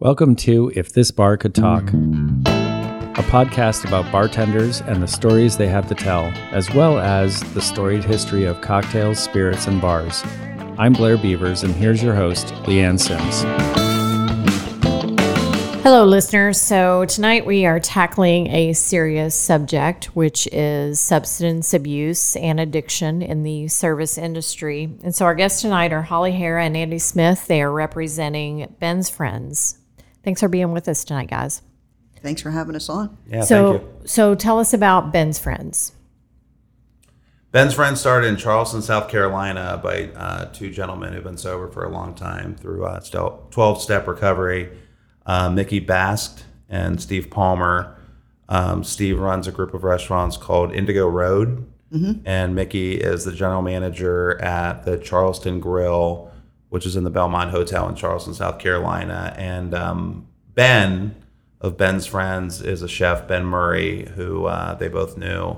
Welcome to If This Bar Could Talk, a podcast about bartenders and the stories they have to tell, as well as the storied history of cocktails, spirits, and bars. I'm Blair Beavers, and here's your host, Leanne Sims. Hello, listeners. So, tonight we are tackling a serious subject, which is substance abuse and addiction in the service industry. And so, our guests tonight are Holly Hara and Andy Smith. They are representing Ben's Friends. Thanks for being with us tonight, guys. Thanks for having us on. Yeah, so, thank you. so tell us about Ben's Friends. Ben's Friends started in Charleston, South Carolina by uh, two gentlemen who've been sober for a long time through uh, 12 step recovery. Uh, Mickey Bakst and Steve Palmer. Um, Steve runs a group of restaurants called Indigo Road, and Mickey is the general manager at the Charleston Grill, which is in the Belmond Hotel in Charleston, South Carolina. And um, Ben of Ben's Friends is a chef, Ben Murray, who uh, they both knew,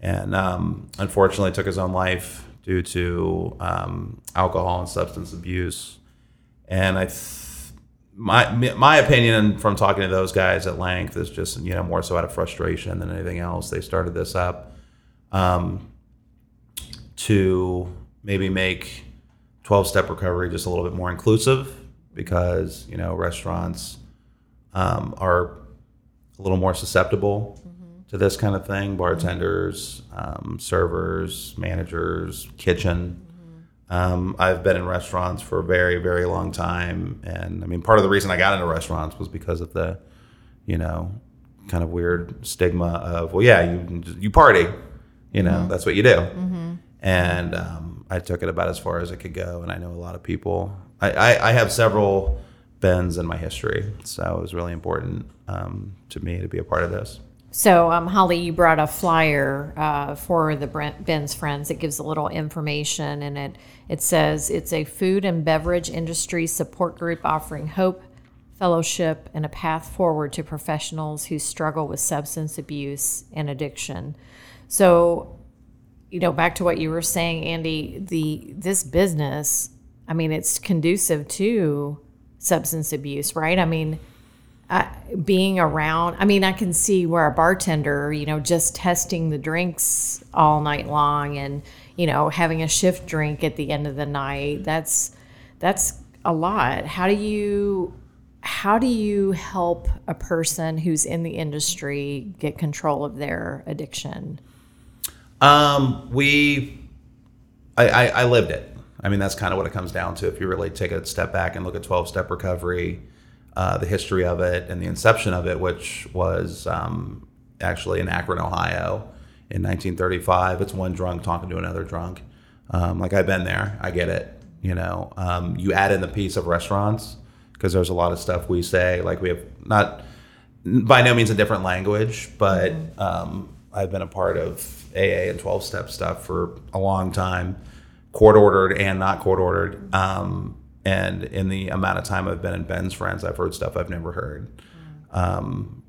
and um, unfortunately took his own life due to um, alcohol and substance abuse. And I, th- my my opinion from talking to those guys at length is just you know more so out of frustration than anything else. They started this up um, to maybe make 12 step recovery just a little bit more inclusive because you know restaurants um, are a little more susceptible to this kind of thing. Bartenders um, servers managers kitchen. Um, i've been in restaurants for a very very long time. And i mean part of the reason i got into restaurants was because of the you know kind of weird stigma of well yeah you you party you know that's what you do. And um, I took it about as far as it could go. And I know a lot of people. I, I, I have several bends in my history, so it was really important um, to me to be a part of this. So, um, Holly, you brought a flyer uh, for the Brent, Ben's Friends. It gives a little information, and it it says it's a food and beverage industry support group offering hope, fellowship, and a path forward to professionals who struggle with substance abuse and addiction. So, you know, back to what you were saying, Andy, the this business, I mean, it's conducive to substance abuse, right? I mean, uh, being around, I mean, I can see where a bartender, you know, just testing the drinks all night long and, you know, having a shift drink at the end of the night, that's that's a lot. How do you how do you help a person who's in the industry get control of their addiction? Um, we, I, I, I lived it. I mean, that's kind of what it comes down to. If you really take a step back and look at 12 step recovery, uh, the history of it and the inception of it, which was um, actually in Akron, Ohio in 1935. It's one drunk talking to another drunk. Um, like I've been there, I get it. You know, um, you add in the piece of restaurants because there's a lot of stuff we say. Like we have not by no means a different language, but um, I've been a part of AA and 12 step stuff for a long time, court ordered and not court ordered. Um, and in the amount of time I've been in Ben's Friends, I've heard stuff I've never heard, um,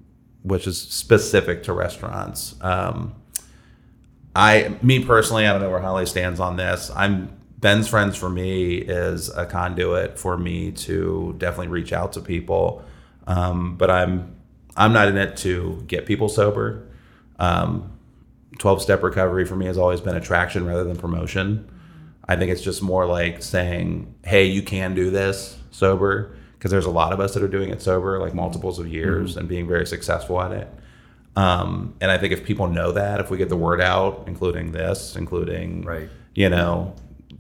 which is specific to restaurants. Um, I, me personally, I don't know where Holly stands on this. I'm Ben's Friends for me is a conduit for me to definitely reach out to people, um, but I'm I'm not in it to get people sober. Um, 12 step recovery for me has always been attraction rather than promotion. I think it's just more like saying, hey, you can do this sober, because there's a lot of us that are doing it sober, like multiples of years and being very successful at it. Um, and I think if people know that, if we get the word out, including this, including, Right. you know,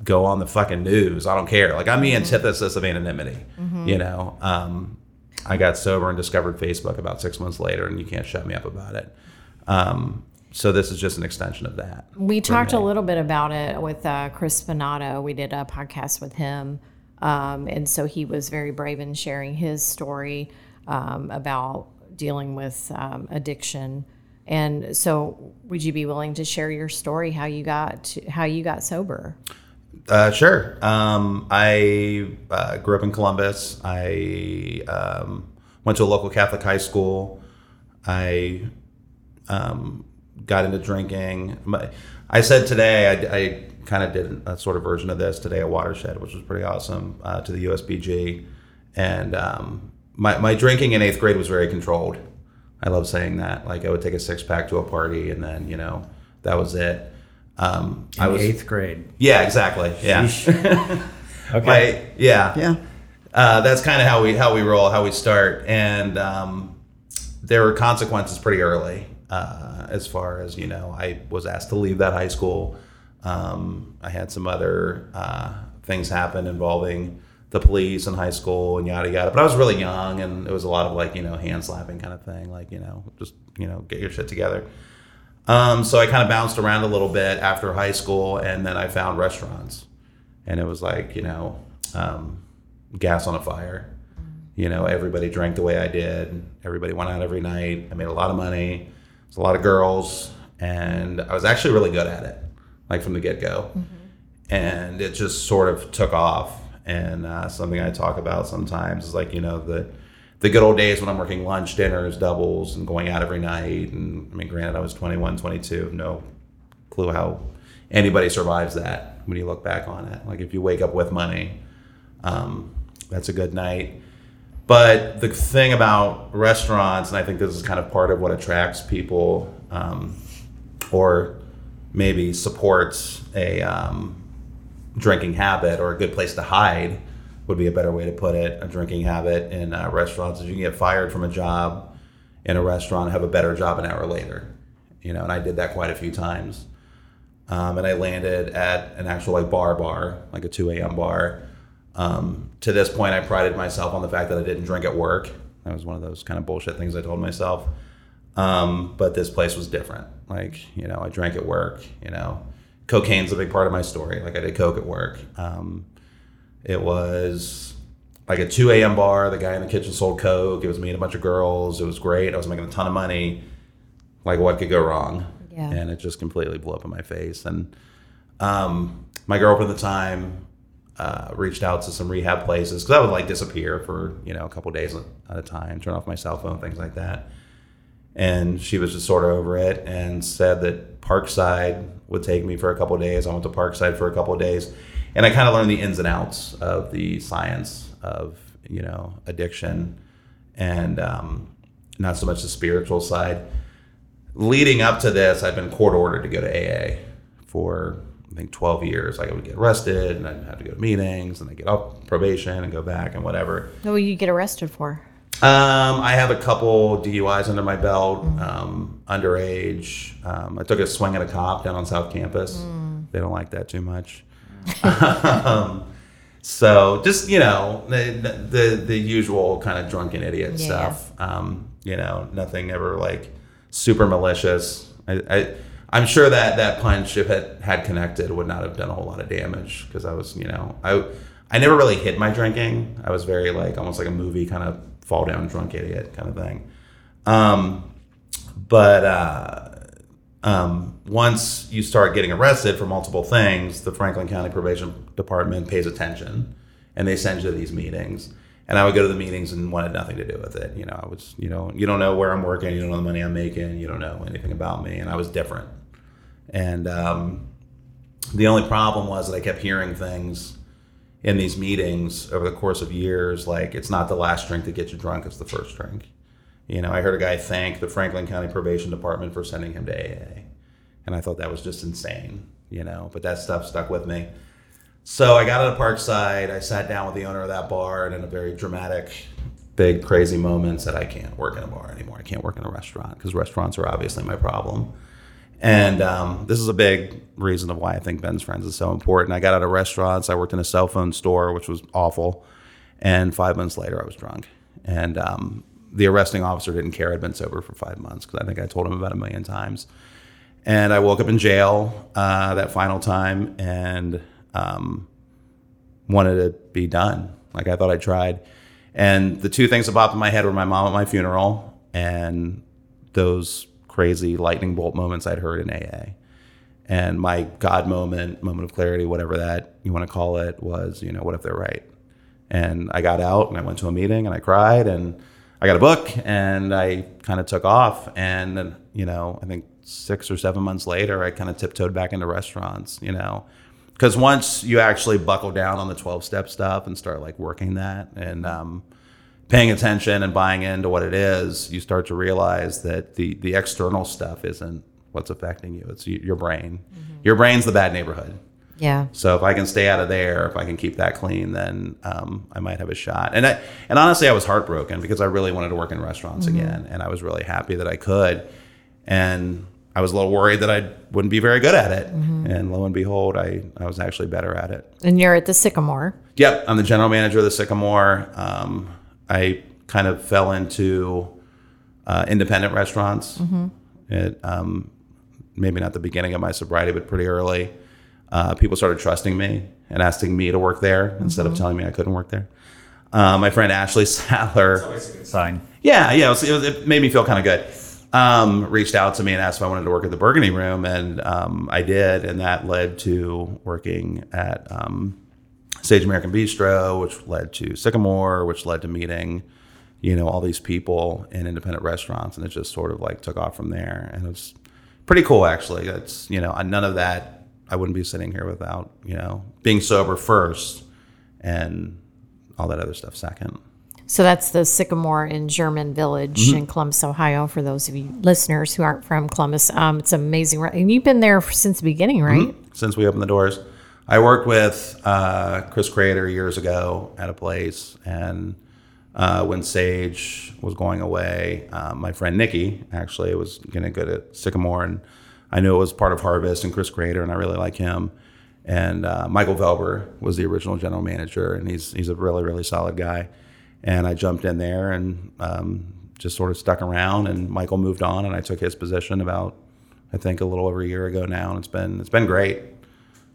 go on the fucking news. I don't care. Like I'm the antithesis of anonymity. You know, um, I got sober and discovered Facebook about six months later, and you can't shut me up about it. Um, so this is just an extension of that. We talked a little bit about it with uh, Chris Spinato. We did a podcast with him. Um, and so he was very brave in sharing his story um, about dealing with um, addiction. And so, would you be willing to share your story how you got to, how you got sober? Uh, sure. Um, I uh, grew up in Columbus. I um, went to a local Catholic high school. I um, got into drinking. My, I said today, I, I kind of did a sort of version of this today at Watershed, which was pretty awesome uh, to the USBG. And um, my, my drinking in eighth grade was very controlled. I love saying that. Like I would take a six pack to a party, and then you know that was it. Um, I was eighth grade. Yeah, exactly. Yeah. Okay. My, yeah. Yeah. Uh, that's kind of how we how we roll, how we start, and um, there were consequences pretty early. Uh, as far as you know, I was asked to leave that high school. Um, I had some other uh, things happen involving the police in high school and yada yada. But I was really young, and it was a lot of like you know hand slapping kind of thing, like you know just you know get your shit together. Um, so I kind of bounced around a little bit after high school, and then I found restaurants, and it was like you know um, gas on a fire. You know, everybody drank the way I did. Everybody went out every night. I made a lot of money. There's a lot of girls, and I was actually really good at it, like from the get go. And it just sort of took off. And uh, something I talk about sometimes is like you know the the good old days when I'm working lunch, dinners, doubles, and going out every night. And I mean, granted, I was 21, 22, no clue how anybody survives that when you look back on it. Like if you wake up with money, um, that's a good night. But the thing about restaurants, and I think this is kind of part of what attracts people, um, or maybe supports a um, drinking habit or a good place to hide, would be a better way to put it. A drinking habit in uh, restaurants is you can get fired from a job in a restaurant, have a better job an hour later. You know, and I did that quite a few times. Um, and I landed at an actual like bar bar, like a 2 a.m. bar. Um, to this point, I prided myself on the fact that I didn't drink at work. That was one of those kind of bullshit things I told myself. Um, but this place was different. Like, you know, I drank at work. You know, cocaine's a big part of my story. Like, I did coke at work. Um, it was like a 2 a.m. bar. The guy in the kitchen sold coke. It was me and a bunch of girls. It was great. I was making a ton of money. Like, what could go wrong? Yeah. And it just completely blew up in my face. And um, my girlfriend at the time uh, reached out to some rehab places because I would like disappear for you know a couple days at a time, turn off my cell phone, things like that. And she was just sort of over it and said that Parkside would take me for a couple days. I went to Parkside for a couple days, and I kind of learned the ins and outs of the science of you know addiction, and um, not so much the spiritual side. Leading up to this, I've been court ordered to go to AA for I think 12 years. Like I would get arrested, and I'd have to go to meetings, and I get up probation and go back and whatever. What will you get arrested for? Um, I have a couple DUIs under my belt, um, underage. Um, I took a swing at a cop down on South Campus. They don't like that too much. um, so just you know the, the the usual kind of drunken idiot Yeah. stuff. Um, you know, nothing ever like super malicious. I, I I'm sure that that punch, if it had connected, would not have done a whole lot of damage because I was, you know, I I never really hid my drinking. I was very like almost like a movie kind of fall down drunk idiot kind of thing. Um, but uh, um, once you start getting arrested for multiple things, the Franklin County Probation Department pays attention, and they send you to these meetings. And I would go to the meetings and wanted nothing to do with it. You know, I was, you know, you don't know where I'm working, you don't know the money I'm making, you don't know anything about me, and I was different. And um, the only problem was that I kept hearing things in these meetings over the course of years like it's not the last drink that gets you drunk, it's the first drink. You know, I heard a guy thank the Franklin County Probation Department for sending him to AA. And I thought that was just insane, you know, but that stuff stuck with me. So I got out of Parkside. I sat down with the owner of that bar, and in a very dramatic, big, crazy moment, said, I can't work in a bar anymore. I can't work in a restaurant because restaurants are obviously my problem. And um, this is a big reason of why I think Ben's Friends is so important. I got out of restaurants. I worked in a cell phone store, which was awful. And five months later, I was drunk. And um, the arresting officer didn't care I'd been sober for five months because I think I told him about a million times. And I woke up in jail uh, that final time and um, wanted to be done. Like I thought I tried. And the two things that popped in my head were my mom at my funeral and those crazy lightning bolt moments I'd heard in AA. And my God moment, moment of clarity, whatever that you want to call it, was, you know, what if they're right? And I got out and I went to a meeting and I cried and I got a book and I kind of took off. And you know, I think six or seven months later, I kind of tiptoed back into restaurants, you know, because once you actually buckle down on the 12 step stuff and start like working that and um, paying attention and buying into what it is, you start to realize that the the external stuff isn't what's affecting you. It's your brain. Your brain's the bad neighborhood. Yeah. So if I can stay out of there, if I can keep that clean, then um, I might have a shot. And I, and honestly, I was heartbroken because I really wanted to work in restaurants again, and I was really happy that I could. And I was a little worried that I wouldn't be very good at it. And lo and behold, I, I was actually better at it. And you're at the Sycamore. Yep, I'm the general manager of the Sycamore. Um, I kind of fell into uh, independent restaurants. It, um, maybe not the beginning of my sobriety, but pretty early. Uh, people started trusting me and asking me to work there instead of telling me I couldn't work there. Uh, my friend Ashley Sadler. Always a good sign. Yeah, yeah, it, was, it, was, it made me feel kind of good. Um, reached out to me and asked if I wanted to work at the Burgundy Room, and um, I did, and that led to working at um, Sage American Bistro, which led to Sycamore, which led to meeting, you know, all these people in independent restaurants, and it just sort of like took off from there, and it was pretty cool actually. It's you know, none of that I wouldn't be sitting here without you know being sober first, and all that other stuff second. So that's the Sycamore in German Village Mm-hmm. in Columbus, Ohio. For those of you listeners who aren't from Columbus, um, it's amazing. And you've been there since the beginning, right? since we opened the doors. I worked with uh, Chris Crader years ago at a place, and uh, when Sage was going away, uh, my friend Nikki actually was going to go to Sycamore, and I knew it was part of Harvest and Chris Crader, and I really like him. And uh, Michael Velber was the original general manager, and he's he's a really really solid guy. And I jumped in there and um, just sort of stuck around. And Michael moved on, and I took his position about I think a little over a year ago now, and it's been it's been great.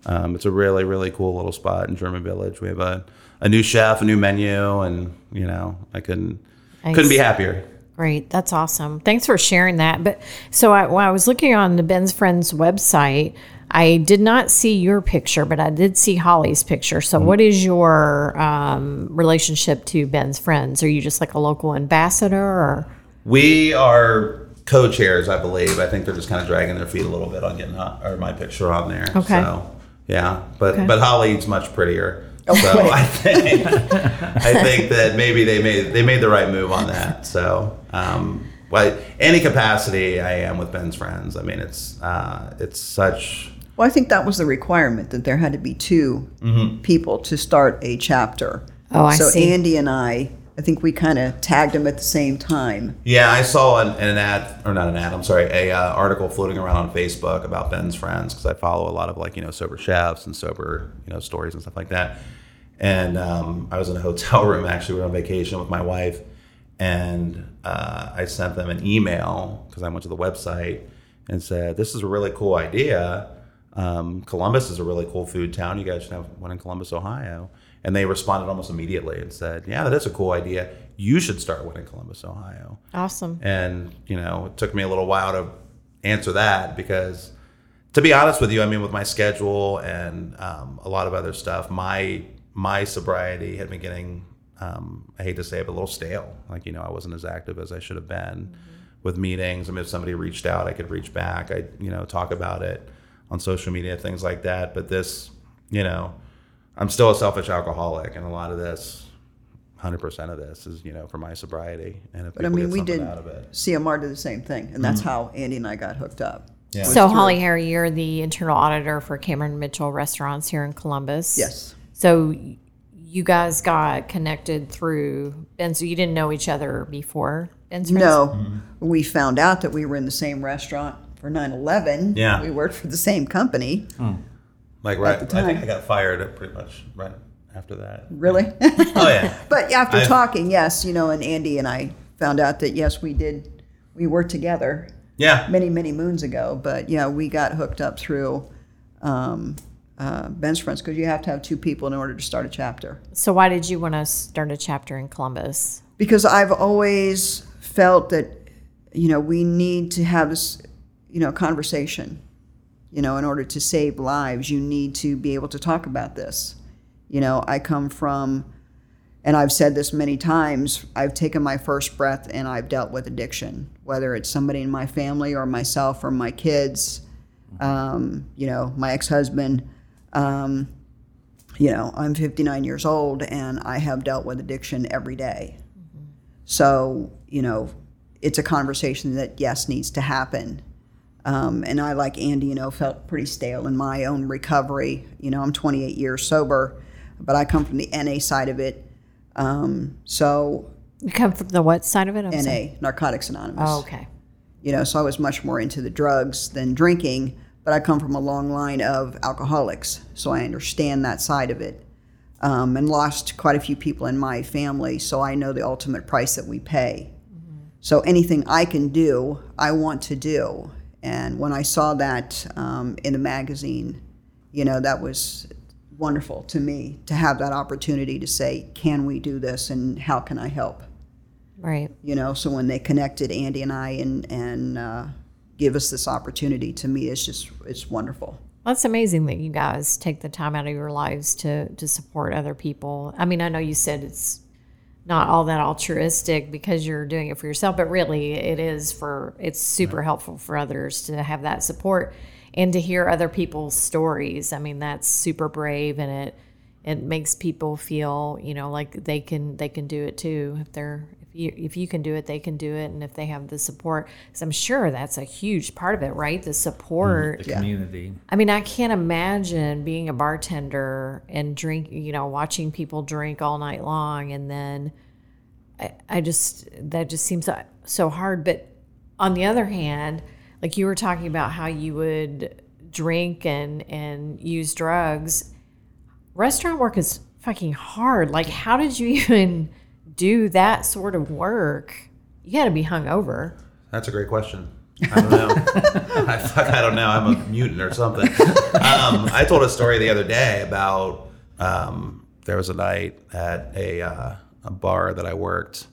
Um, it's a really really cool little spot in German Village. We have a, a new chef, a new menu, and you know I couldn't couldn't be happier. Great, that's awesome. Thanks for sharing that. But so I, when I was looking on the Ben's Friends website, I did not see your picture, but I did see Holly's picture. So, what is your um, relationship to Ben's Friends? Are you just like a local ambassador, or We are co-chairs, I believe. I think they're just kind of dragging their feet a little bit on getting or my picture on there. Okay. So yeah, but Okay. but Holly's much prettier. so I think I think that maybe they made they made the right move on that. So um, well, any capacity I am with Ben's friends. I mean, it's uh, it's such. Well, I think that was the requirement that there had to be 2 people to start a chapter. Oh, I so see. Andy and I, I think we kind of tagged them at the same time. Yeah, I saw an, an ad, or not an ad. I'm sorry, a uh, article floating around on Facebook about Ben's friends because I follow a lot of like you know sober chefs and sober you know stories and stuff like that. And um, I was in a hotel room actually. We were on vacation with my wife, and uh, I sent them an email because I went to the website and said, "This is a really cool idea. Um, Columbus is a really cool food town. You guys should have one in Columbus, Ohio." And they responded almost immediately and said, "Yeah, that is a cool idea. You should start one in Columbus, Ohio." awesome? And, you know, it took me a little while to answer that because, to be honest with you, I mean, with my schedule and um, a lot of other stuff, my my sobriety had been getting, um, I hate to say it, but a little stale. Like, you know, I wasn't as active as I should have been with meetings. I mean, if somebody reached out, I could reach back. I, you know, talk about it on social media, things like that. But this, you know, I'm still a selfish alcoholic, and a lot of this, 100% of this is, you know, for my sobriety. And if But I mean, we something did out of it. CMR did the same thing, and that's mm-hmm. how Andy and I got hooked up. Yeah. So, Holly Harry, you're the internal auditor for Cameron Mitchell Restaurants here in Columbus. Yes. So you guys got connected through Ben's. You didn't know each other before Ben's Friends? No, mm-hmm. we found out that we were in the same restaurant for 9/11. Yeah. we worked for the same company. Hmm. Like right, the I think time. I got fired pretty much right after that. Really? Oh yeah, but after I've- talking, yes, you know, and Andy and I found out that yes, we did. We were together yeah. many, many moons ago. But yeah, we got hooked up through um, uh, Ben's friends because you have to have two people in order to start a chapter. So why did you want to start a chapter in Columbus? because I've always felt that you know we need to have this you know conversation you know in order to save lives you need to be able to talk about this. You know I come from and I've said this many times I've taken my first breath and I've dealt with addiction whether it's somebody in my family or myself or my kids um, you know my ex-husband. Um, you know i'm 59 years old and i have dealt with addiction every day. So, you know, it's a conversation that, yes, needs to happen. Um, and I, like Andy, you know, felt pretty stale in my own recovery. You know, I'm 28 years sober, but I come from the NA side of it. Um, so, You come from the what side of it? I'm NA, sorry. Narcotics Anonymous. Oh, okay. You know, so I was much more into the drugs than drinking, but I come from a long line of alcoholics, so I understand that side of it. Um, and lost quite a few people in my family, so I know the ultimate price that we pay. So anything I can do, I want to do. And when I saw that um, in the magazine, you know, that was wonderful to me to have that opportunity to say, can we do this and how can I help? Right. you know so when they connected andy and i and and uh, give us this opportunity to me it's just it's wonderful That's amazing that you guys take the time out of your lives to to support other people. I mean, I know you said it's not all that altruistic because you're doing it for yourself, but really it is for it's super helpful for others to have that support and to hear other people's stories. I mean, that's super brave and it it makes people feel, you know, like they can they can do it too if they're you if you can do it, they can do it and if they have the support. Cuz I'm sure that's a huge part of it, right? The mm, support. The community. I mean, I can't imagine being a bartender and drink, you know, watching people drink all night long. And then I, I just, that just seems so- so hard. But on the other hand, like you were talking about how you would drink and, and use drugs, restaurant work is fucking hard. Like, how did you even do that sort of work? You got to be hungover. That's a great question. I don't know. I, I, don't know. I'm a mutant or something. Um, I told a story the other day about um, there was a night at a uh, a bar that I worked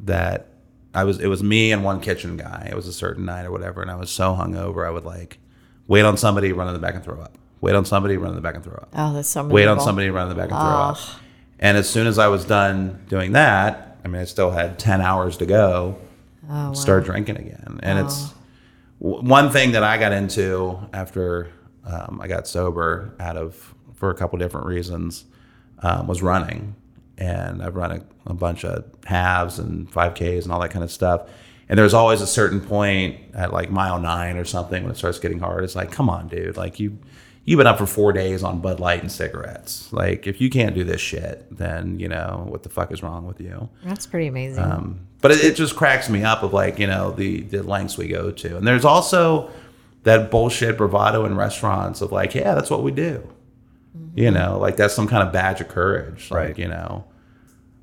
that I was. It was me and one kitchen guy. It was a certain night or whatever, and I was so hungover. I would like wait on somebody, run in the back and throw up. Wait on somebody, run in the back and throw up Oh, that's so wait on somebody, run in the back and throw up. And as soon as I was done doing that, I mean, I still had 10 hours to go, start drinking again. And it's w- one thing that I got into after um, I got sober out of, for a couple different reasons, um, was running. And I've run a, a bunch of halves and 5Ks and all that kind of stuff. And there's always a certain point at like mile nine or something when it starts getting hard. It's like, come on, dude. Like you, you've been up for four days on Bud Light and cigarettes. Like if you can't do this shit, then you know what the fuck is wrong with you. That's pretty amazing. Um, but it, it just cracks me up of like you know the the lengths we go to, and there's also that bullshit bravado in restaurants of like, yeah, that's what we do. You know, like that's some kind of badge of courage. Like Right. you know,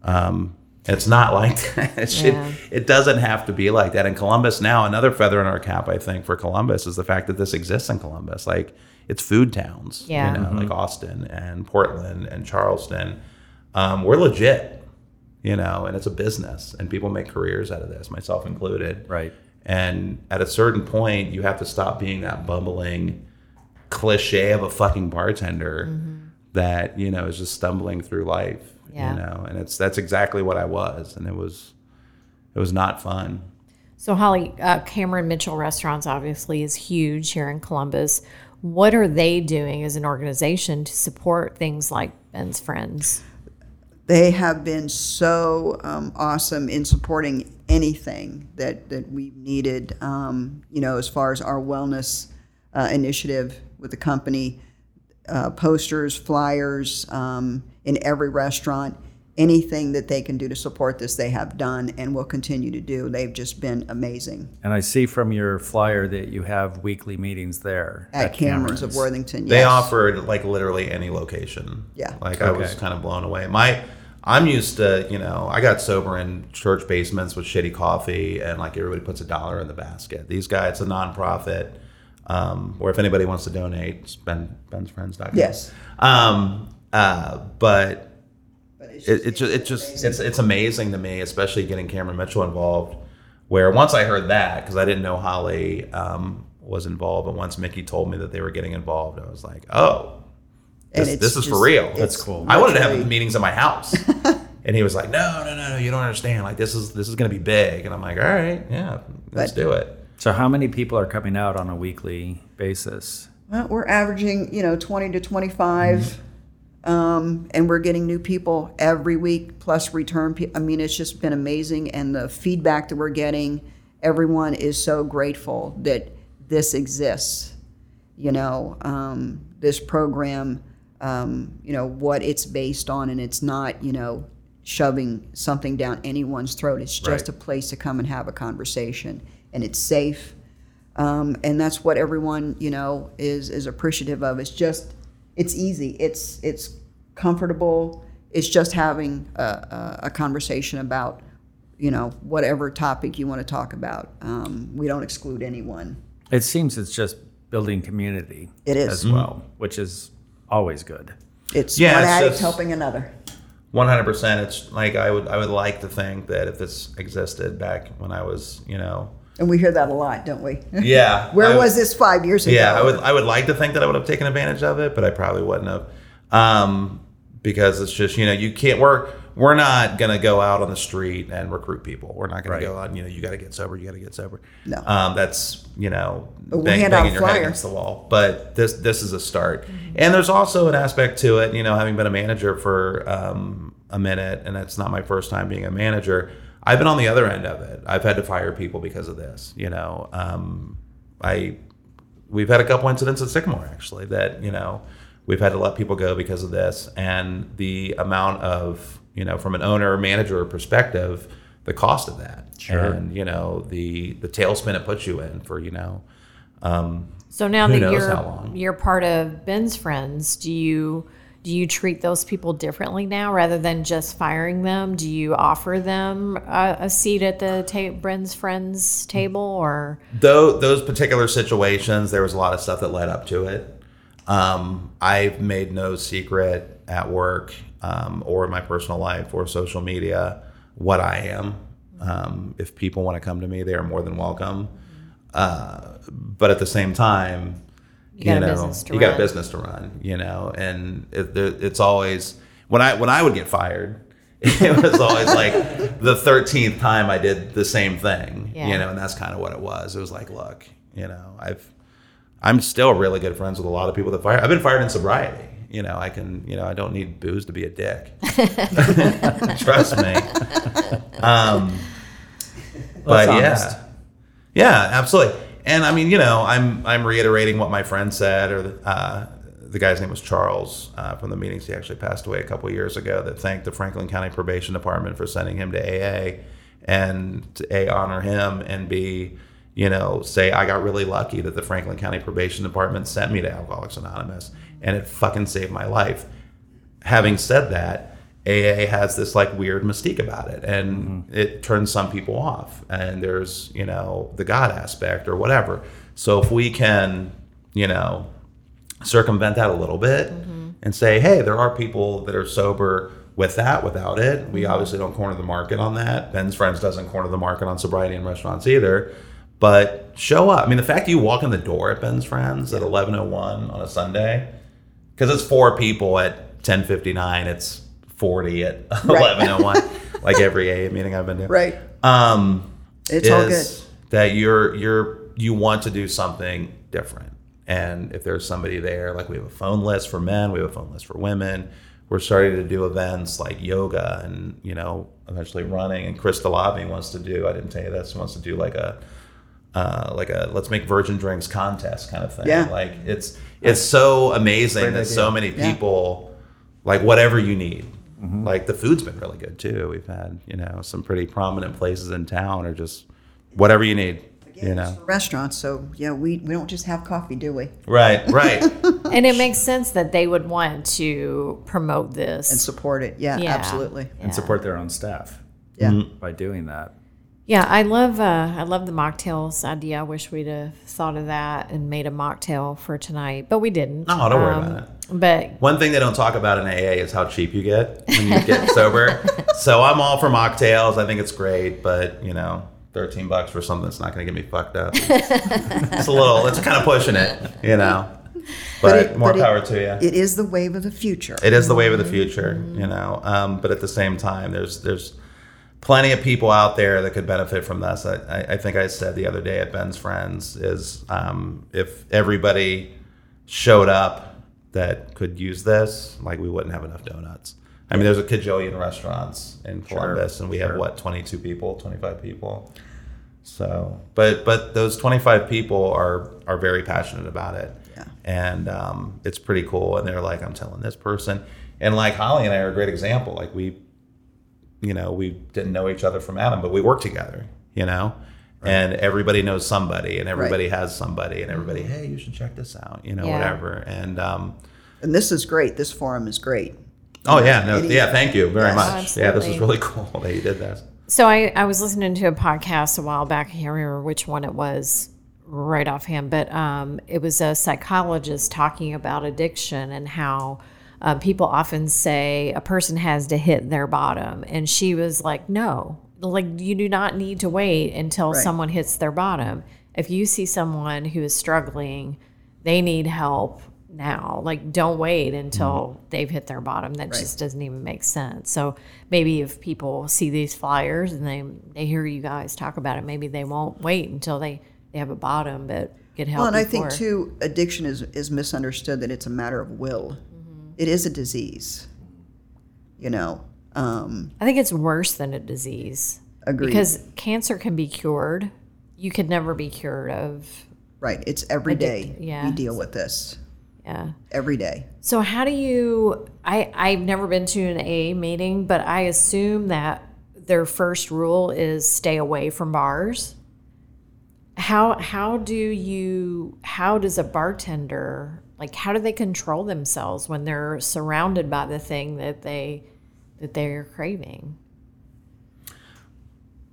um, it's not like that. It, should, Yeah. it doesn't have to be like that. In Columbus now, another feather in our cap, I think, for Columbus is the fact that this exists in Columbus. Like it's food towns. Yeah. You know, like Austin and Portland and Charleston. Um, we're legit you know, and it's a business and people make careers out of this, myself included. Right. And at a certain point, you have to stop being that bumbling cliche of a fucking bartender that, you know, is just stumbling through life, Yeah. you know, and it's, that's exactly what I was. And it was, it was not fun. So, Holly, uh, Cameron Mitchell Restaurants obviously is huge here in Columbus. What are they doing as an organization to support things like Ben's Friends? they have been so um, awesome in supporting anything that, that we've needed, um, you know, as far as our wellness uh, initiative with the company, uh, posters, flyers um, in every restaurant, anything that they can do to support this, they have done and will continue to do. They've just been amazing. And I see from your flyer that you have weekly meetings there At Cameron's of Worthington, Yes. They offered like literally any location. Yeah. Like I was kind of blown away. My I'm used to, you know, I got sober in church basements with shitty coffee and like everybody puts a dollar in the basket. These guys, it's a nonprofit. Um, or if anybody wants to donate, it's Ben Ben'sFriends.com. Yes. Um, uh, but But it's it, it just, it just it's it's amazing to me, especially getting Cameron Mitchell involved. Where once I heard that, because I didn't know Holly um, was involved, but once Mickey told me that they were getting involved, I was like, oh, this, this is for real. That's cool. I wanted to have literally- meetings at my house, and he was like, no, no, no, no, you don't understand. Like this is this is going to be big, and I'm like, all right, yeah, let's But- do it. So how many people are coming out on a weekly basis? Well, we're averaging, you know, 20 to 25 Um, and we're getting new people every week, plus return. Pe- I mean, it's just been amazing, and the feedback that we're getting, everyone is so grateful that this exists. You know, um, this program, um, you know, what it's based on, and it's not, you know, shoving something down anyone's throat. It's just Right. a place to come and have a conversation, and it's safe. Um, and that's what everyone, you know, is is appreciative of. It's just, it's easy. It's it's comfortable. It's just having a, a, a conversation about, you know, whatever topic you want to talk about. Um, we don't exclude anyone. It seems it's just building community. It is. as well, which is always good. It's Yeah, one addict helping another. One hundred percent. It's like I would I would like to think that if this existed back when I was you know And we hear that a lot, don't we? yeah Where I- was this five years ago? Yeah, I would I would like to think that I would have taken advantage of it, but I probably wouldn't have. Um, because it's just, you know, you can't we're we're not gonna go out on the street and recruit people. We're not gonna Right. go out, and, you know, you gotta get sober, you gotta get sober. No. Um, that's, you know, we'll bang, hand out banging your head against the wall. But this this is a start. And there's also an aspect to it, you know, having been a manager for um, a minute, and it's not my first time being a manager. I've been on the other end of it. I've had to fire people because of this. You know, um, I we've had a couple incidents at Sycamore actually that you know we've had to let people go because of this, and the amount of you know from an owner manager perspective, the cost of that, Sure. and you know the the tailspin it puts you in for you know. Um, So now that you're you're part of Ben's friends, do you do you treat those people differently now rather than just firing them? Do you offer them a, a seat at the ta- friends table or though those particular situations, there was a lot of stuff that led up to it. Um, I've made no secret at work um, or in my personal life or social media what I am. Um, if people want to come to me, they are more than welcome. Uh, but at the same time, You got a know, business to you got a business to run, you know, and it, it's always when I when I would get fired, it was always like the thirteenth time I did the same thing, Yeah. you know, and that's kind of what it was. It was like, look, you know, I've I'm still really good friends with a lot of people that fire. I've been fired in sobriety. You know, I can, you know, I don't need booze to be a dick. Trust me. Um, but That's yeah, yeah, absolutely. And I mean, you know, I'm I'm reiterating what my friend said, or the, uh, the guy's name was Charles uh, from the meetings. He actually passed away a couple years ago. That thanked the Franklin County Probation Department for sending him to AA, and to a honor him and b you know say I got really lucky that the Franklin County Probation Department sent me to Alcoholics Anonymous, and it fucking saved my life. Having said that. AA has this like weird mystique about it, and mm-hmm. it turns some people off. And there's you know the God aspect or whatever. So if we can, you know, circumvent that a little bit mm-hmm. and say, hey, there are people that are sober with that, without it. We mm-hmm. obviously don't corner the market on that. Ben's Friends doesn't corner the market on sobriety in restaurants either. But show up. I mean, the fact that you walk in the door at Ben's Friends at 11:01 on a Sunday, because it's four people at 10:59, it's 40 at 11:01, like every AA meeting I've been to. Right. Um, It's all is that you're you're you want to do something different and if there's somebody there like we have a phone list for men we have a phone list for women we're starting to do events like yoga and you know eventually running and chris Delavi wants to do i didn't tell you this wants to do like a uh, like a let's make virgin drinks contest kind of thing Yeah. like it's it's so amazing Great that so idea. many Yeah. people like whatever you need Mm-hmm. like the food's been really good too we've had you know some pretty prominent places in town or just whatever you need you know Restaurants, so yeah, we, we don't just have coffee, do we? right right and it makes sense that they would want to promote this And support it. Yeah, Yeah. absolutely. Yeah. and support their own staff Yeah. by doing that. Yeah, I love uh, I love the mocktails idea. I wish we'd have thought of that and made a mocktail for tonight, but we didn't. No, don't worry Um, about it. But one thing they don't talk about in aa is how cheap you get when you get sober so i'm all for mocktails i think it's great but you know 13 bucks for something that's not going to get me fucked up it's a little it's kind of pushing it you know but, it- more but it- power to you It is the wave of the future. it is the wave of the future, you know. Um, but at the same time, there's there's plenty of people out there that could benefit from this. I, I, think I said the other day at Ben's Friends is um, if everybody showed up that could use this, like we wouldn't have enough donuts. I mean, there's a cajillion restaurants in Columbus, and we have what 22 people, 25 people. So, but but those 25 people are are very passionate about it, Yeah. and um, it's pretty cool. And they're like, I'm telling this person, and like Holly and I are a great example. Like we, you know, we didn't know each other from Adam, but we work together. You know. And everybody knows somebody, and everybody has somebody, and everybody, hey, you should check this out, you know, Yeah. whatever. And um, And this is great. This forum is great. Oh yeah, no, Any- yeah. Thank you very Yes. much. Yeah, this is really cool that you did this. So I, I was listening to a podcast a while back. I can't remember which one it was right offhand, but um, it was a psychologist talking about addiction and how uh, people often say a person has to hit their bottom. And she was like, no, like you do not need to wait until Right. someone hits their bottom. If you see someone who is struggling, they need help now. Like, don't wait until they've hit their bottom. That just doesn't even make sense. So maybe if people see these flyers and they they hear you guys talk about it, maybe they won't wait until they they have a bottom, but get help. Well, and I think too, addiction is is misunderstood that it's a matter of will. It is a disease. You know. Um, I think it's worse than a disease. Agreed. Because cancer can be cured. You could never be cured of. right. It's every day yeah. we deal with this. Yeah. Every day. So how do you? I I've never been to an AA meeting, but I assume that their first rule is stay away from bars. How how do you? How does a bartender like? How do they control themselves when they're surrounded by the thing that they that they're craving?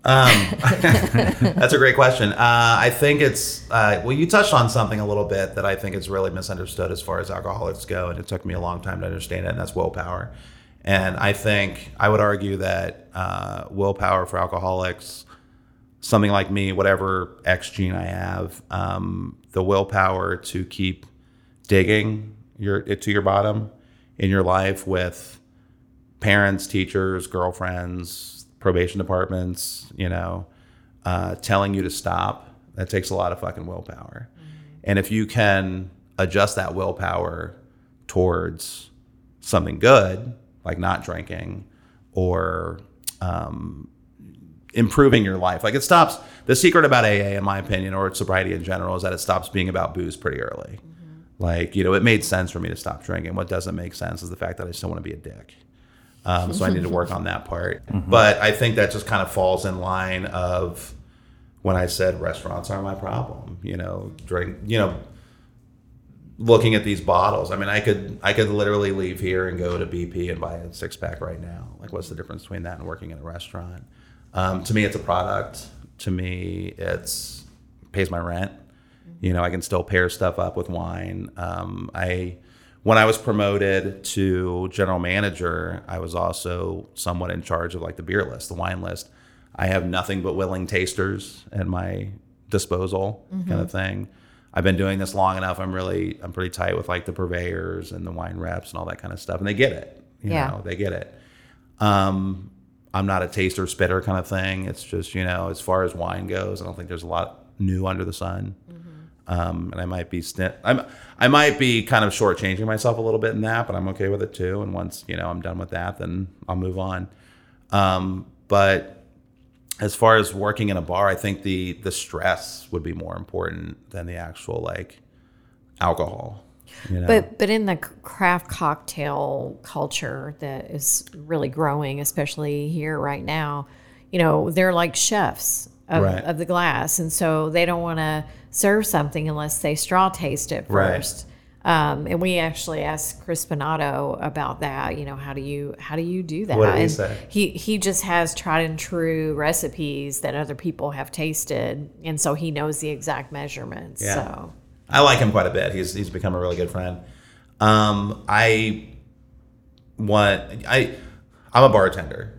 Um, that's a great question. Uh, I think it's uh, well, you touched on something a little bit that I think is really misunderstood as far as alcoholics go, and it took me a long time to understand it, and that's willpower. And I think I would argue that uh, willpower for alcoholics, something like me, whatever X gene I have, um, the willpower to keep digging your it to your bottom in your life with parents, teachers, girlfriends, probation departments, you know, uh, telling you to stop. That takes a lot of fucking willpower. And if you can adjust that willpower towards something good, like not drinking or um, improving your life, like it stops. The secret about AA, in my opinion, or sobriety in general, is that it stops being about booze pretty early. Like, you know, it made sense for me to stop drinking. What doesn't make sense is the fact that I still want to be a dick. Um, so I need to work on that part. But I think that just kind of falls in line of when I said restaurants are my problem. You know, drink. You know, looking at these bottles. I mean, I could I could literally leave here and go to BP and buy a six pack right now. Like, what's the difference between that and working in a restaurant? Um, to me, it's a product. To me, it's pays my rent. You know, I can still pair stuff up with wine. Um, I when I was promoted to general manager, I was also somewhat in charge of like the beer list, the wine list. I have nothing but willing tasters at my disposal, kind of thing. I've been doing this long enough. I'm really, I'm pretty tight with like the purveyors and the wine reps and all that kind of stuff, and they get it. You Yeah. know, they get it. Um, I'm not a taster spitter kind of thing. It's just you know, as far as wine goes, I don't think there's a lot new under the sun. Um, and I might be st- I'm I might be kind of shortchanging myself a little bit in that, but I'm okay with it too. And once you know I'm done with that, then I'll move on. Um, but as far as working in a bar, I think the the stress would be more important than the actual like alcohol. You know? But but in the craft cocktail culture that is really growing, especially here right now, you know, they're like chefs of, Right. of the glass, and so they don't want to serve something unless they straw taste it Right. first. Um, and we actually asked Chris Bonato about that. You know, how do you how do you do that? What did he say? He he just has tried and true recipes that other people have tasted, and so he knows the exact measurements. Yeah. So I like him quite a bit. He's he's become a really good friend. Um, I want I I'm a bartender.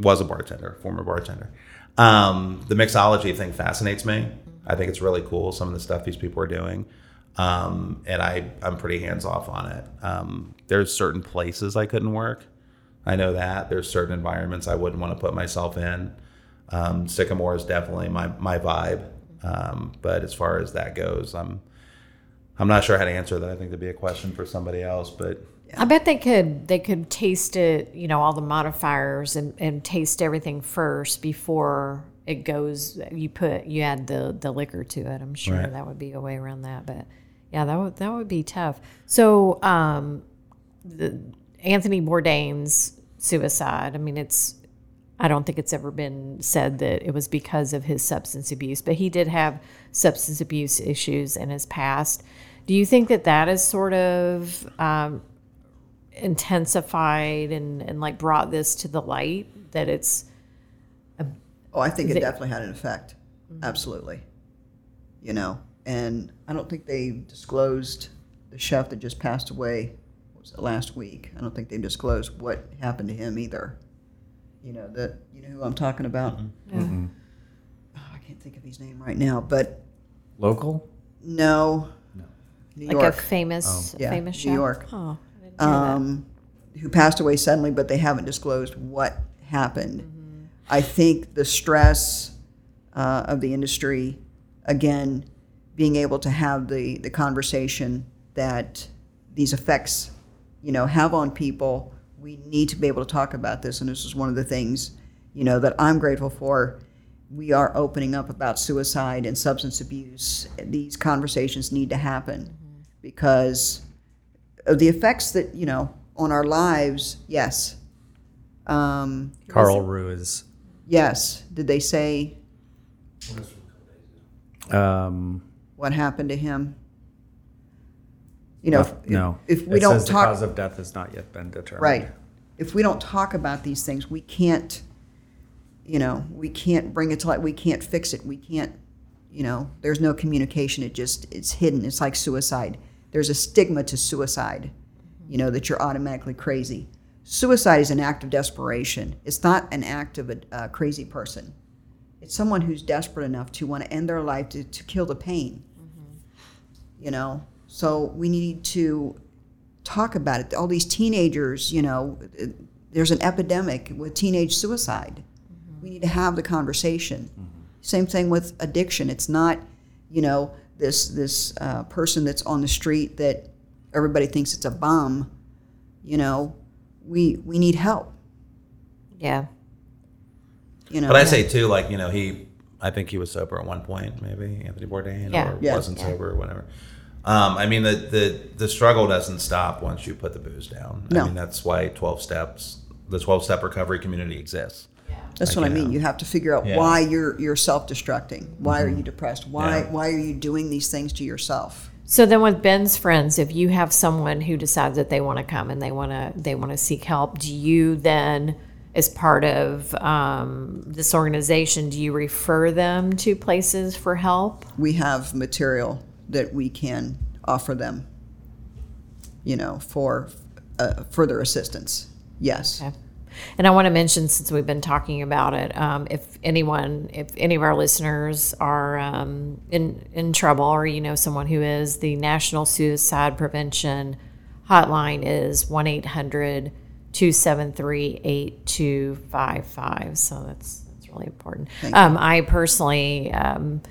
Was a bartender, former bartender. Um, the mixology thing fascinates me. I think it's really cool. Some of the stuff these people are doing, um, and I I'm pretty hands off on it. Um, there's certain places I couldn't work. I know that there's certain environments I wouldn't want to put myself in. Um, Sycamore is definitely my my vibe. Um, but as far as that goes, I'm I'm not sure how to answer that. I think that'd be a question for somebody else, but I bet they could they could taste it, you know, all the modifiers and, and taste everything first before it goes you put you add the the liquor to it. I'm sure Right. that would be a way around that. But yeah, that would that would be tough. So um the Anthony Bourdain's suicide, I mean it's I don't think it's ever been said that it was because of his substance abuse, but he did have substance abuse issues in his past. Do you think that that is sort of um, intensified and, and like brought this to the light that it's Oh, I think it They- definitely had an effect. Absolutely. You know, and I don't think they disclosed the chef that just passed away. Was it last week? I don't think they disclosed what happened to him either. You know that you know who I'm talking about. Mm-hmm. Oh, I can't think of his name right now, but Local? no, New like York. a famous Yeah, famous New? York. Oh, I didn't hear that. um, who passed away suddenly, but they haven't disclosed what happened. Mm-hmm. I think the stress uh, of the industry, again, being able to have the, the conversation that these effects, you know, have on people, we need to be able to talk about this. And this is one of the things, you know, that I'm grateful for. We are opening up about suicide and substance abuse. These conversations need to happen because of the effects that you know on our lives. Yes. Um, Carl Ruiz. yes. Did they say Um, what happened to him? You know, if, no. if we It don't says the talk, cause of death has not yet been determined. right? If we don't talk about these things, we can't. You know, we can't bring it to light. We can't fix it. We can't. You know, there's no communication. It just it's hidden. It's like suicide. There's a stigma to suicide. You know that you're automatically crazy. Suicide is an act of desperation. It's not an act of a, a crazy person. It's someone who's desperate enough to want to end their life to, to kill the pain. Mm-hmm. You know, so we need to talk about it. All these teenagers, you know, uh, there's an epidemic with teenage suicide. Mm-hmm. We need to have the conversation. Mm-hmm. Same thing with addiction. It's not, you know, this this uh, person that's on the street that everybody thinks it's a bum. You know, we we need help. yeah. You know, But I say too, like you know, he. I think he was sober at one point, maybe Anthony Bourdain, Yeah. or Yeah. wasn't sober, or whatever. Um, I mean, the, the the struggle doesn't stop once you put the booze down. No. I mean, that's why twelve steps, the twelve step recovery community exists. That's Like, what I mean. know. You have to figure out Yeah. Mm-hmm. why you're you're self-destructing. Why are you depressed? Why Yeah. why are you doing these things to yourself? So then with Ben's friends, if you have someone who decides that they want to come and they want to they want to seek help, do you then as part of um, this organization, do you refer them to places for help? We have material that we can offer them. You know, for uh, further assistance. Yes. Okay. And I want to mention, since we've been talking about it, um, if anyone, if any of our listeners are um, in in trouble, or you know someone who is, the National Suicide Prevention Hotline is one 800 273 8255. So that's that's really important. Um, I personally. Um,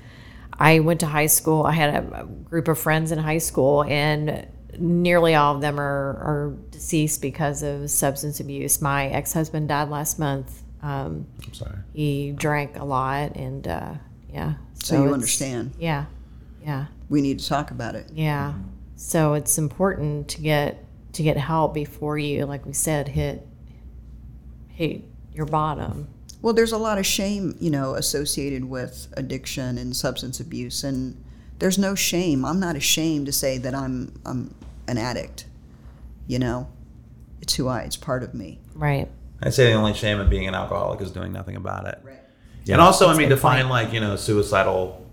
I went to high school. I had a, a group of friends in high school, and nearly all of them are, are deceased because of substance abuse. My ex husband died last month. Um, I'm sorry. he drank a lot, and uh, yeah. So you understand. Yeah, yeah, We need to talk about it. yeah. So it's important to get to get help before you, like we said, hit hit your bottom. Well, there's a lot of shame, you know, associated with addiction and substance abuse, and there's no shame. I'm not ashamed to say that I'm I'm an addict. You know, it's who I. It's part of me. Right. I'd say the only shame of being an alcoholic is doing nothing about it. Right. and also, I that's a mean, good define like you know suicidal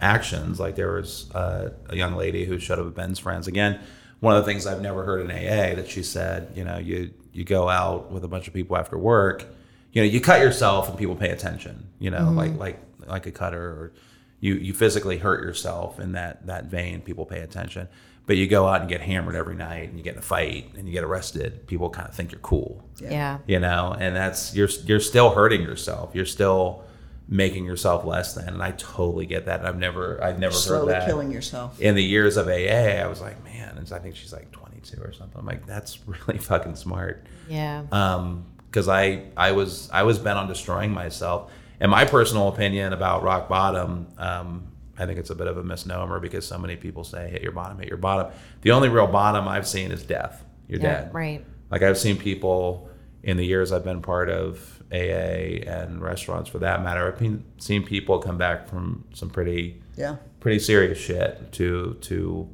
actions. Like there was uh, a young lady who showed up with Ben's friends. Again, one of the things I've never heard in AA that she said, you know, you you go out with a bunch of people after work, you know, you cut yourself and people pay attention. You know, like like like a cutter, or you you physically hurt yourself in that that vein. People pay attention. But you go out and get hammered every night, and you get in a fight, and you get arrested. People kind of think you're cool Yeah. you know and that's you're you're still hurting yourself you're still making yourself less than. And I totally get that. And I've never, I've never Slowly heard that. killing yourself. In the years of AA, I was like, man, and I think she's like 22 or something. I'm like, that's really fucking smart. Yeah. Um, because I, I was, I was bent on destroying myself. And my personal opinion about rock bottom, um, I think it's a bit of a misnomer because so many people say hit your bottom, hit your bottom. The only real bottom I've seen is death. You're Yeah, dead. right. Like I've seen people in the years I've been part of AA and restaurants for that matter. I've been, seen people come back from some pretty Yeah. pretty serious shit to to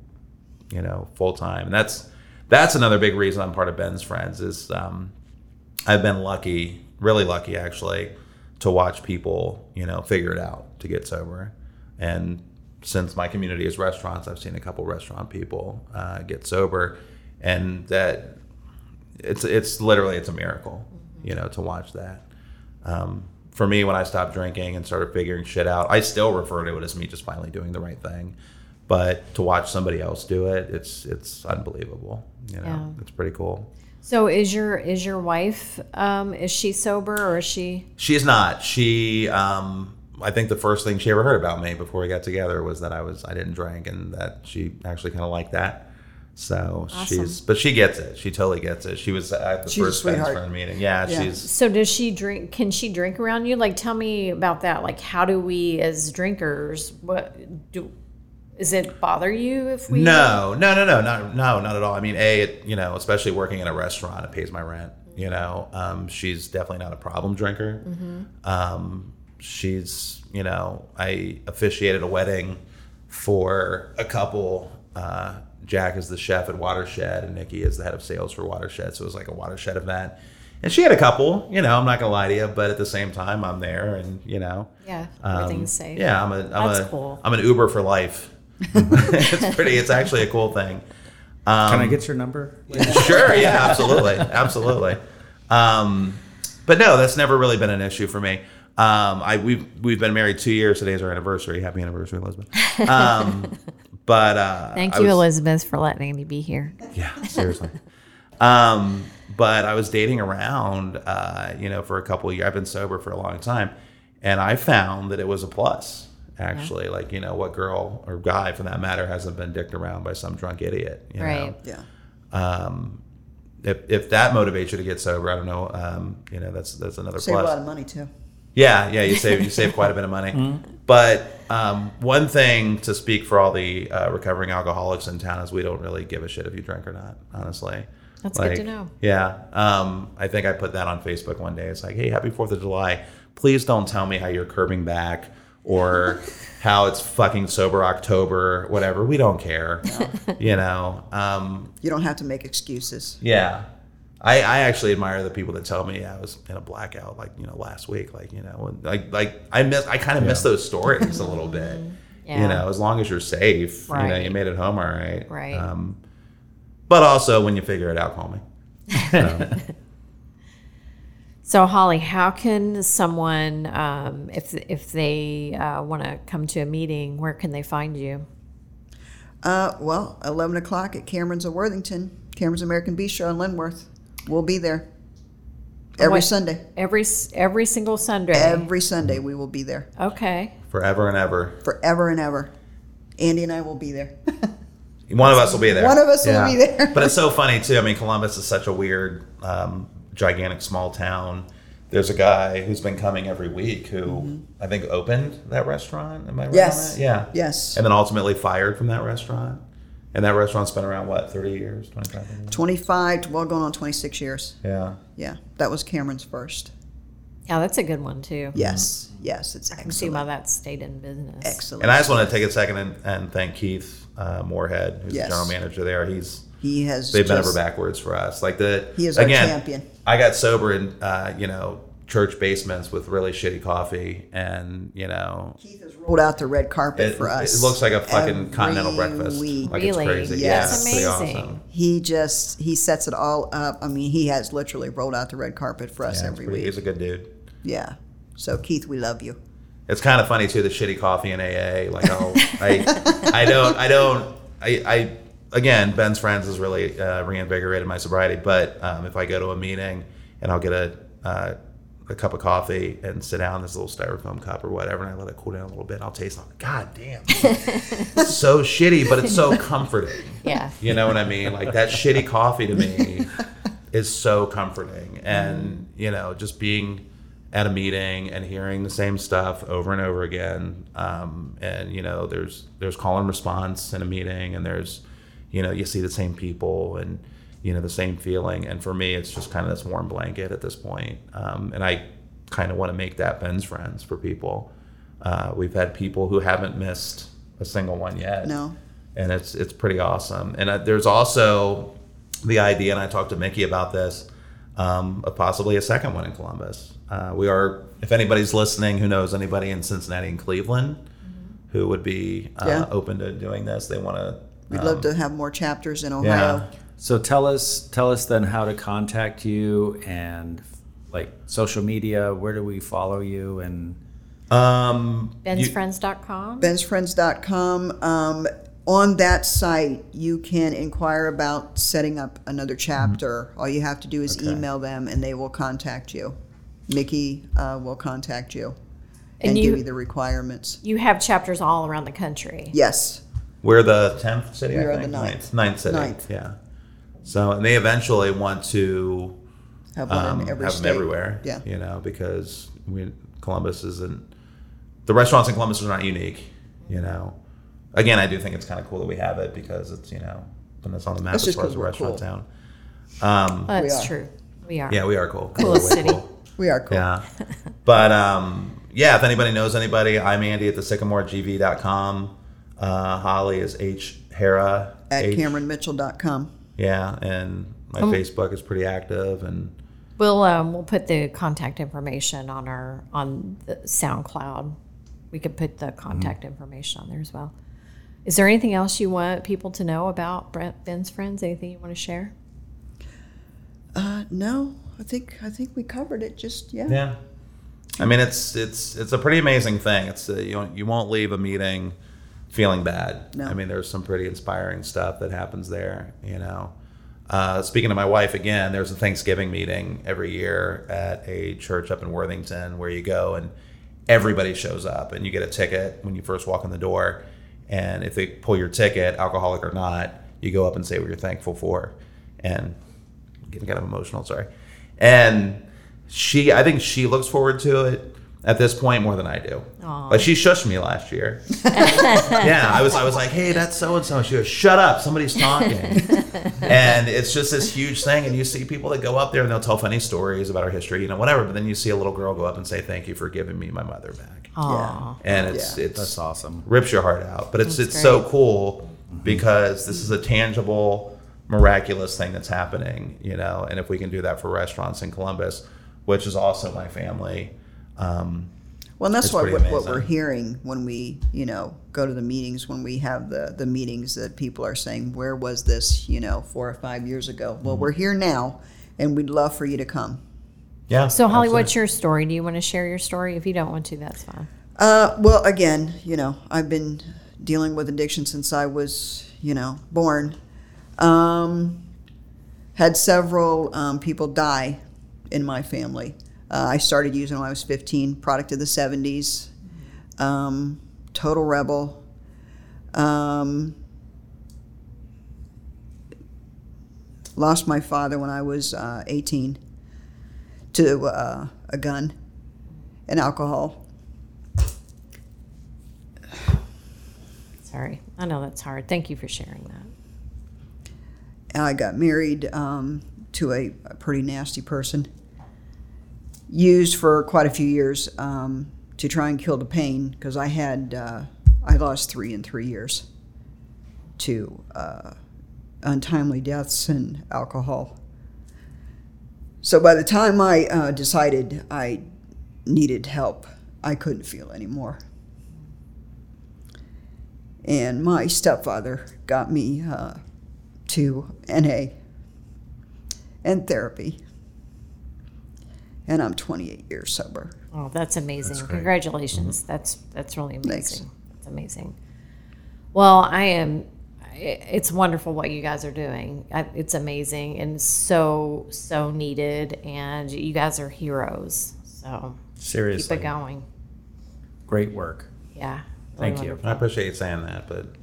you know full time. And that's that's another big reason I'm part of Ben's Friends is um, I've been lucky, really lucky actually, to watch people you know figure it out to get sober. And since my community is restaurants, I've seen a couple restaurant people uh, get sober, and that it's it's literally it's a miracle, you know, to watch that. Um, for me, when I stopped drinking and started figuring shit out, I still refer to it as me just finally doing the right thing. But to watch somebody else do it, it's it's unbelievable. You know, Yeah. it's pretty cool. So is your is your wife um is she sober or is she She is not. She, um, I think the first thing she ever heard about me before we got together was that I was I didn't drink, and that she actually kind of liked that. So she's, but she gets it. She totally gets it. She was at the She's first Ben's friend meeting. Yeah, Yeah. she's So does she drink can she drink around you? Like tell me about that. Like how do we as drinkers what do is it bother you if we No, no, no, no, not no, not at all. I mean, a, it, you know, especially working in a restaurant, it pays my rent. You know, um, she's definitely not a problem drinker. Um, she's, you know, I officiated a wedding for a couple. Uh, Jack is the chef at Watershed, and Nikki is the head of sales for Watershed. So it was like a Watershed event. And she had a couple, you know, I'm not gonna lie to you, but at the same time, I'm there, and you know, Yeah, um, everything's safe. Yeah, I'm a, I'm That's a, cool. I'm an Uber for life. It's pretty. It's actually a cool thing. Um, Can I get your number? sure. Yeah. Absolutely. Absolutely. Um, but no, that's never really been an issue for me. Um, I we've we've been married two years. Today's our anniversary. Happy anniversary, Elizabeth. Um, but uh, Thank I you, was- Elizabeth, for letting me be here. yeah, seriously. um, but I was dating around, uh, you know, for a couple of years. I've been sober for a long time, and I found that it was a plus. Actually, like you know, what girl or guy, for that matter, hasn't been dicked around by some drunk idiot? You Right. Know? Yeah. Um, if, if that motivates you to get sober, I don't know. Um, you know, that's that's another Save plus. a lot of money too. Yeah, yeah, you save you save quite a bit of money. But um, one thing to speak for all the uh, recovering alcoholics in town is we don't really give a shit if you drink or not. Honestly, That's good to know. Yeah, um, I think I put that on Facebook one day. It's like, hey, happy Fourth of July. Please don't tell me how you're curbing back or how it's fucking sober October, whatever. We don't care. You know. Um, You don't have to make excuses. yeah. I, I actually admire the people that tell me I was in a blackout like you know last week like you know like like I miss I kind of miss those stories a little bit Yeah. you know as long as you're safe you know you made it home all right Right. um, but also when you figure it out call me So, So, Holly, how can someone, um, if if they uh, want to come to a meeting, where can they find you? Uh, well, 11 o'clock at Cameron's of Worthington, Cameron's American Bistro in Linworth. We'll be there every What- Sunday. Every every single Sunday. Every Sunday we will be there okay. forever and ever forever and ever. Andy and I will be there. one of us will be there One of us will be there. but it's so funny too I mean Columbus is such a weird um, gigantic small town there's a guy who's been coming every week who I think opened that restaurant am I right on Yes. that? yeah Yes. and then ultimately fired from that restaurant. And that restaurant's been around what, thirty years, twenty five years? 25, well, going on 26 years. Yeah. Yeah, that was Cameron's first. Yeah, that's a good one too. Yes, yes, it's I can see why that stayed in business. Excellent. And I just want to take a second and, and thank Keith uh, Moorhead, who's Yes. the general manager there. He's he has. they've been just- over backwards for us. Like the He is our again, champion. I got sober in uh, you know church basements with really shitty coffee, and you know Keith has rolled out the red carpet it, for us. it looks like a fucking every continental breakfast. week. Like Really? it's crazy. Yes. Yeah, That's pretty amazing. awesome. He just he sets it all up. I mean, he has literally rolled out the red carpet for us Yeah, every pretty, week. he's a good dude. Yeah. So Keith, we love you. it's kind of funny too the shitty coffee in AA. Like I'll, I, I don't, I don't, I, I again, Ben's friends has really uh, reinvigorated my sobriety. But um, if I go to a meeting and I'll get a uh, a cup of coffee and sit down in this little styrofoam cup or whatever, and I let it cool down a little bit. I'll taste it. God damn, so shitty, but it's so comforting. Yeah. You know what I mean? Like that shitty coffee to me is so comforting, and you know, just being at a meeting and hearing the same stuff over and over again. Um, and you know, there's there's call and response in a meeting, and there's you know, you see the same people and you know the same feeling. And for me, it's just kind of this warm blanket at this point. Um, and I kind of want to make that Ben's friends for people. Uh, we've had people who haven't missed a single one yet. No. And it's it's pretty awesome. And uh, there's also the idea, and I talked to Mickey about this, um, of possibly a second one in Columbus. Uh, we are, if anybody's listening who knows anybody in Cincinnati and Cleveland who would be uh, Yeah. open to doing this, they want to. We'd love to have more chapters in Ohio. Yeah. Ohio. So tell us, tell us then how to contact you and like social media. Where do we follow you? And Um, you- bensfriends.com. bensfriends.com. Um, on that site, you can inquire about setting up another chapter. All you have to do is Okay. email them and they will contact you. Mickey uh, will contact you and, And give you- you the requirements. you have chapters all around the country. Yes. We're the tenth city. We I are think. the ninth. ninth city. Ninth. Yeah. So, and they eventually want to Have one um, in every have state. them everywhere. Yeah. You know, because we Columbus isn't the restaurants in Columbus are not unique. You know, again, I do think it's kind of cool that we have it because it's you know putting us on the map That's as just far as 'cause a restaurant cool. town. Um, That's are. true. We are. yeah, we are cool. Coolest city. cool. We are cool. Yeah. But um, yeah, if anybody knows anybody, I'm Andy at the sycamore.gv.com. Uh, Holly is H Hara At H- CameronMitchell.com. Yeah, and my Um, Facebook is pretty active, and We'll um, we'll put the contact information on our on the SoundCloud. We could put the contact information on there as well. Is there anything else you want people to know about Brent Ben's friends? Anything you want to share? Uh, no, I think I think we covered it. Just yeah. yeah. I mean, it's it's it's a pretty amazing thing. It's uh, you won't- you won't leave a meeting feeling bad. No. I mean, there's some pretty inspiring stuff that happens there. You know, uh, speaking to my wife again, there's a Thanksgiving meeting every year at a church up in Worthington where you go and everybody shows up and you get a ticket when you first walk in the door. And if they pull your ticket, alcoholic or not, you go up and say what you're thankful for. And I'm getting kind of emotional, sorry. And she, I think she looks forward to it at this point more than I do. Aw. Like she shushed me last year. yeah, I was, I was like, hey, that's so and so. She goes, shut up, somebody's talking. and it's just this huge thing. And you see people that go up there and they'll tell funny stories about our history, you know, whatever. But then you see a little girl go up and say, thank you for giving me my mother back. Aw. And it's, Yeah. it's that's awesome. rips your heart out. But it's That's it's so cool because this is a tangible, miraculous thing that's happening, you know. And if we can do that for restaurants in Columbus, which is also my family, um, Well, and that's It's what, what, what we're hearing when we, you know, go to the meetings, when we have the, the meetings that people are saying, where was this, you know, four or five years ago? Well, Mm-hmm. we're here now, and we'd love for you to come. yeah. So Holly, absolutely. what's your story? Do you want to share your story? If you don't want to, that's fine. Uh, well, again, you know, I've been dealing with addiction since I was, you know, born. Um, had several um, people die in my family. Uh, I started using when I was 15, product of the 70s. Um, total rebel. Um, lost my father when I was uh, 18 to uh, a gun and alcohol. Sorry, I know that's hard. Thank you for sharing that. I got married um, to a, a pretty nasty person. Used for quite a few years um, to try and kill the pain because I had uh, I lost three in three years to uh, untimely deaths and alcohol. So by the time I uh, decided I needed help, I couldn't feel anymore. And my stepfather got me uh, to NA and therapy. And I'm 28 years sober. Oh, that's amazing! That's great. Congratulations. Mm-hmm. That's that's really amazing. Thanks. That's amazing. Well, I am. It's wonderful what you guys are doing. It's amazing and so so needed. And you guys are heroes. So Seriously. keep it going. Great work. Yeah. Thank you. I appreciate you saying that, but I'm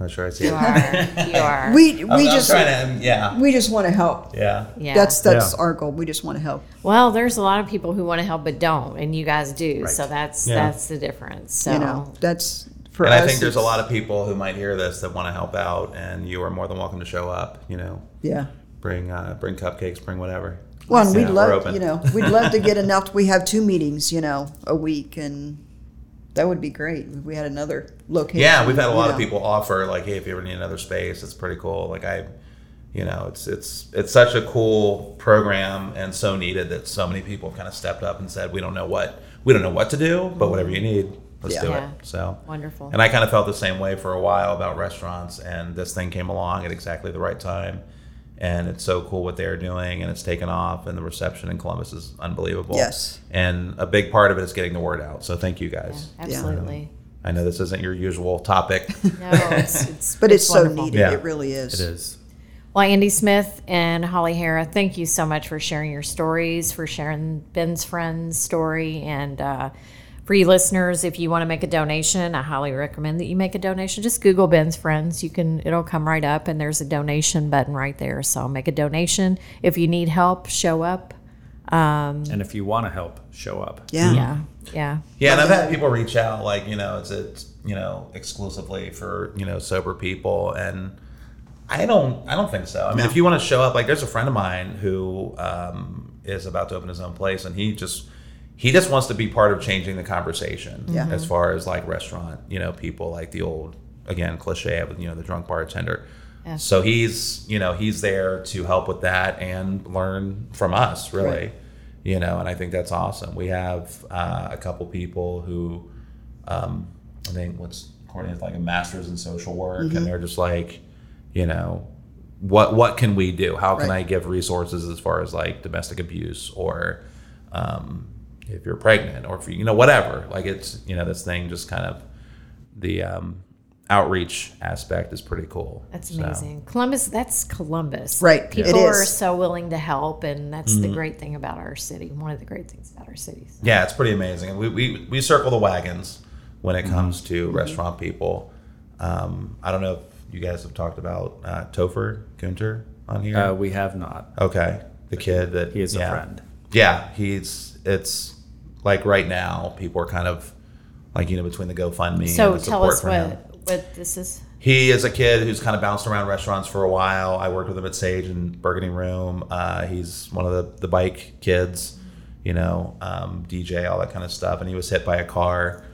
not sure I see You it. are. You are. We I'm, we I'm just trying to, yeah, we just want to help. yeah. yeah. That's that's Yeah. our goal. We just want to help. well, there's a lot of people who want to help but don't, and you guys do. Right. So that's Yeah. that's the difference. So You know, that's for and us. I think there's a lot of people who might hear this that want to help out, and you are more than welcome to show up. You know, Yeah. bring uh, bring cupcakes, bring whatever. Well, and Yeah, we'd we're love, you know, we'd love to get enough. We have two meetings, you know, a week, and that would be great if we had another location. Yeah, we've had a lot you of people offer like, hey, if you ever need another space, it's pretty cool. Like I, you know, it's it's it's such a cool program and so needed that so many people kind of stepped up and said, we don't know what we don't know what to do, but whatever you need, let's Yeah. do Yeah. it. So Wonderful. And I kind of felt the same way for a while about restaurants, and this thing came along at exactly the right time. And it's so cool what they're doing, and it's taken off, and the reception in Columbus is unbelievable. Yes. And a big part of it is getting the word out. So thank you Yeah, guys. absolutely. I know this isn't your usual topic. No, it's, it's But it's, so wonderful. needed. Yeah. It really is. It is. Well, Andy Smith and Holly Hara, thank you so much for sharing your stories, for sharing Ben's friend's story. And uh, for you listeners, if you want to make a donation, I highly recommend that you make a donation. Just Google Ben's friends. You can it'll come right up and there's a donation button right there. So make a donation. If you need help, show up. Um, And if you want to help, show up. Yeah. yeah. Yeah. Yeah, and I've had people reach out like, you know, it's it's you know exclusively for you know sober people, and I don't I don't think so. I mean, if you want to show up, like, there's a friend of mine who um, is about to open his own place, and he just he just wants to be part of changing the conversation Yeah. as far as like restaurant, you know, people like the old again cliche of you know the drunk bartender. Yeah. So he's you know he's there to help with that and learn from us really Right. you know, and I think that's awesome. We have uh, a couple people who, um, I think what's Courtney has like a master's in social work, Mm-hmm. and they're just like, you know, what what can we do? How can Right. I give resources as far as like domestic abuse or um, if you're pregnant or if you, you know whatever. Like it's you know this thing just kind of the um, outreach aspect is pretty cool. That's So, amazing. Columbus, that's Columbus. Right, it People are so willing to help, and that's Mm-hmm. the great thing about our city. One of the great things about our cities. Yeah, it's pretty amazing. And we, we, we circle the wagons when Mm-hmm. it comes to restaurant people. Um, I don't know if you guys have talked about uh, Topher Gunter on here. Uh, we have not. okay, the kid that He is a friend. Yeah, he's it's like right now people are kind of like you know between the GoFundMe. So and the tell support us what him. what this is. He is a kid who's kind of bounced around restaurants for a while. I worked with him at Sage and Burgundy Room. Uh, he's one of the, the bike kids, you know, um, DJ, all that kind of stuff. And he was hit by a car,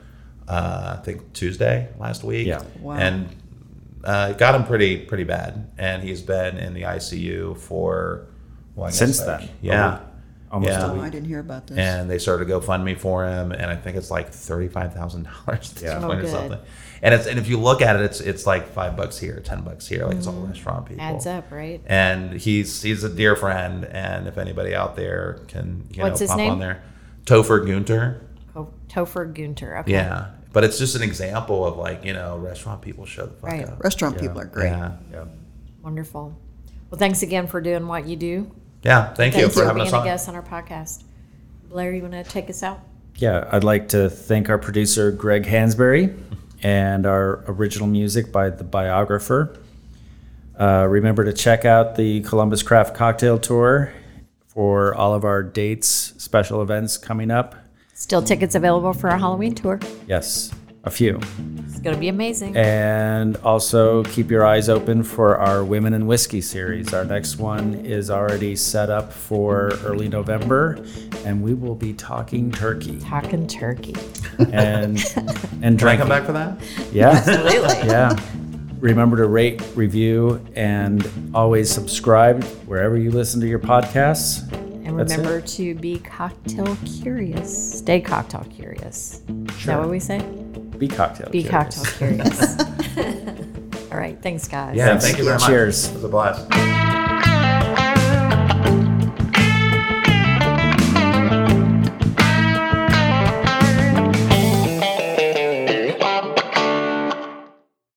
uh, I think Tuesday last week. Yeah. Wow. And uh, it got him pretty pretty bad. And he's been in the ICU for well, I guess Since like- then. Yeah. A week. Almost Yeah. a Oh, week. I didn't hear about this. And they started a GoFundMe for him, and I think it's like thirty five thousand dollars Yeah. Oh, or good. something. And it's and if you look at it, it's it's like five bucks here, ten bucks here, like it's all restaurant people. Mm-hmm. Adds up, right? And he's he's a dear friend, and if anybody out there can you What's know his pop name? on there, Topher Gunter. Oh, Topher Gunter. Okay. Yeah, but it's just an example of like you know restaurant people show the fuck Right. up. Restaurant Yeah. people are great. Yeah, Yeah. Wonderful. Well, thanks again for doing what you do. Yeah. Thank, you Thanks for for having being us a on. guest on our podcast. Blair, you want to take us out? Yeah, I'd like to thank our producer, Greg Hansberry, and our original music by The Biographer. Uh, remember to check out the Columbus Craft Cocktail Tour for all of our dates, special events coming up. Still tickets available for our Halloween tour. Yes, a few. It's going to be amazing. And also keep your eyes open for our Women in Whiskey series. Our next one is already set up for early November, and we will be talking turkey Talking turkey. and and Can I come back for that? Yeah. Absolutely. yeah. Remember to rate, review, and always subscribe wherever you listen to your podcasts. And That's remember to be cocktail curious. Stay cocktail curious. Is that what we say? Be cocktail. Be curious. cocktail curious. All right. Thanks, guys. Yeah. Thank you very much. Cheers. It was a blast.